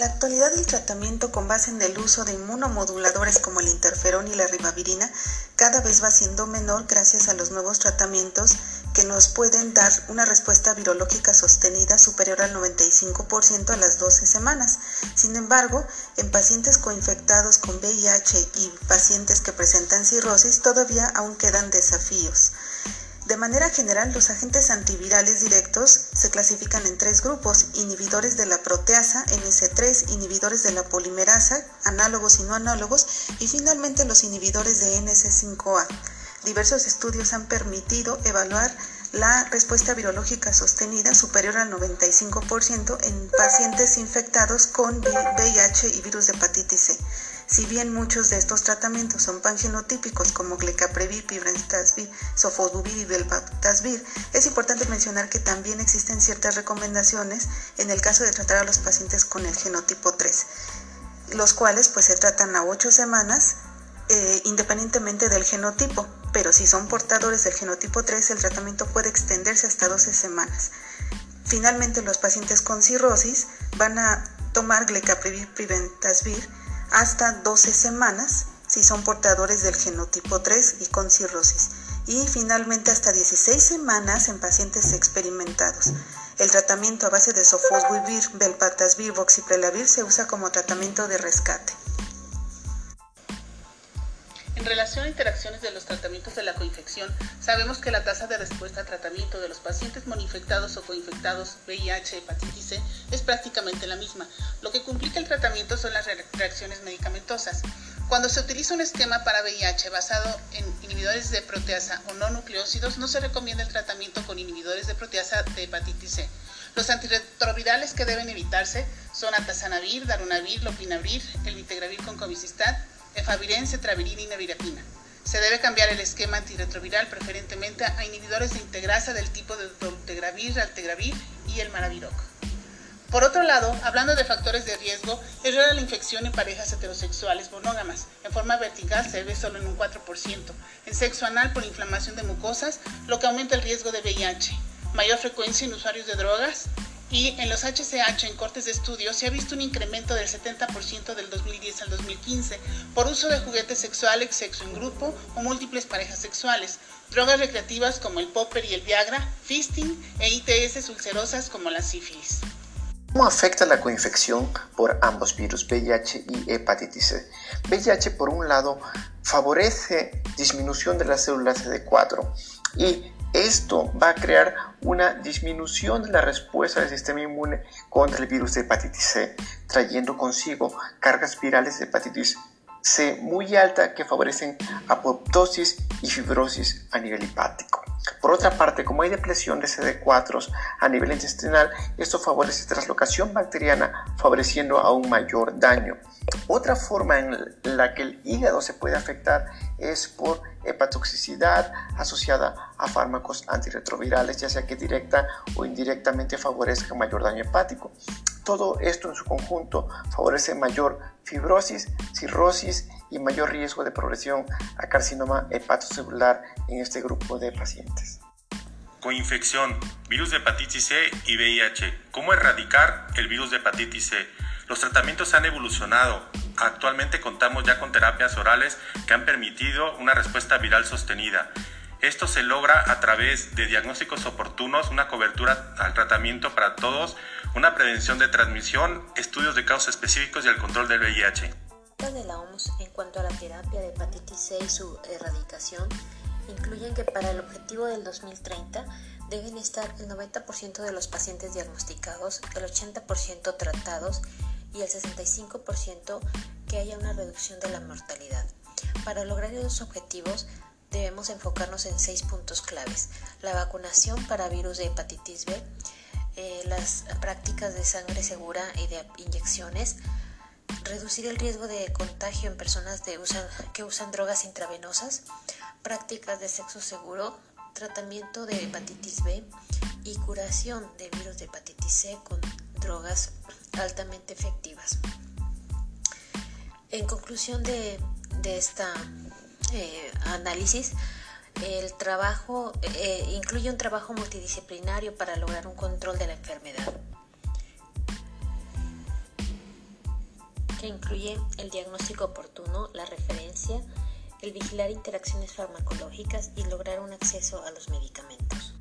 la actualidad el tratamiento con base en el uso de inmunomoduladores como el interferón y la ribavirina cada vez va siendo menor gracias a los nuevos tratamientos que nos pueden dar una respuesta virológica sostenida superior al 95% a las 12 semanas. Sin embargo, en pacientes coinfectados con VIH y pacientes que presentan cirrosis todavía aún quedan desafíos. De manera general, los agentes antivirales directos se clasifican en tres grupos, inhibidores de la proteasa, NC3, inhibidores de la polimerasa, análogos y no análogos, y finalmente los inhibidores de NC5A. Diversos estudios han permitido evaluar la respuesta virológica sostenida superior al 95% en pacientes infectados con VIH y virus de hepatitis C. Si bien muchos de estos tratamientos son pangenotípicos como glecaprevir, pibrentasvir, sofosbuvir y velpatasvir, es importante mencionar que también existen ciertas recomendaciones en el caso de tratar a los pacientes con el genotipo 3, los cuales pues se tratan a 8 semanas eh, independientemente del genotipo, pero si son portadores del genotipo 3 el tratamiento puede extenderse hasta 12 semanas. Finalmente los pacientes con cirrosis van a tomar glecaprevir, pibrentasvir hasta 12 semanas si son portadores del genotipo 3 y con cirrosis y finalmente hasta 16 semanas en pacientes experimentados. El tratamiento a base de sofosbuvir, velpatasvir, voxiprelavir se usa como tratamiento de rescate. En relación a interacciones de los tratamientos de la coinfección, sabemos que la tasa de respuesta al tratamiento de los pacientes monoinfectados o coinfectados VIH, hepatitis C es prácticamente la misma. Lo que complica el tratamiento son las reacciones medicamentosas. Cuando se utiliza un esquema para VIH basado en inhibidores de proteasa o no nucleócidos, no se recomienda el tratamiento con inhibidores de proteasa de hepatitis C. Los antirretrovirales que deben evitarse son atazanavir, darunavir, lopinavir, el integravir con covicistat, efavirenz, cetravirina y nevirapina. Se debe cambiar el esquema antirretroviral preferentemente a inhibidores de integrasa del tipo de dolutegravir, altegravir y el maraviroc. Por otro lado, hablando de factores de riesgo, es rara la infección en parejas heterosexuales monógamas. En forma vertical se ve solo en un 4%. En sexo anal por inflamación de mucosas, lo que aumenta el riesgo de VIH. Mayor frecuencia en usuarios de drogas, y en los HCH en cortes de estudio se ha visto un incremento del 70% del 2010 al 2015 por uso de juguetes sexuales, sexo en grupo o múltiples parejas sexuales, drogas recreativas como el popper y el Viagra, fisting e ITS ulcerosas como la sífilis. ¿Cómo afecta la coinfección por ambos virus, VIH y hepatitis C? VIH, por un lado, favorece disminución de las células CD4 y esto va a crear una disminución de la respuesta del sistema inmune contra el virus de hepatitis C, trayendo consigo cargas virales de hepatitis C muy alta que favorecen apoptosis y fibrosis a nivel hepático. Por otra parte, como hay depresión de CD4 a nivel intestinal, esto favorece traslocación bacteriana, favoreciendo aún mayor daño. Otra forma en la que el hígado se puede afectar es por hepatotoxicidad asociada a fármacos antirretrovirales, ya sea que directa o indirectamente favorezca mayor daño hepático. Todo esto en su conjunto favorece mayor fibrosis, cirrosis y mayor riesgo de progresión a carcinoma hepatocelular en este grupo de pacientes. Coinfección, virus de hepatitis C y VIH. ¿Cómo erradicar el virus de hepatitis C? Los tratamientos han evolucionado. Actualmente contamos ya con terapias orales que han permitido una respuesta viral sostenida. Esto se logra a través de diagnósticos oportunos, una cobertura al tratamiento para todos, una prevención de transmisión, estudios de causas específicos y el control del VIH. De la OMS en cuanto a la terapia de hepatitis C y su erradicación incluyen que para el objetivo del 2030 deben estar el 90% de los pacientes diagnosticados, el 80% tratados y el 65% que haya una reducción de la mortalidad. Para lograr esos objetivos debemos enfocarnos en seis puntos claves. La vacunación para virus de hepatitis B, eh, las prácticas de sangre segura y de inyecciones, reducir el riesgo de contagio en personas que usan drogas intravenosas, prácticas de sexo seguro, tratamiento de hepatitis B y curación de virus de hepatitis C con drogas altamente efectivas. En conclusión de, de este análisis, el trabajo eh, incluye un trabajo multidisciplinario para lograr un control de la enfermedad. Que incluye el diagnóstico oportuno, la referencia, el vigilar interacciones farmacológicas y lograr un acceso a los medicamentos.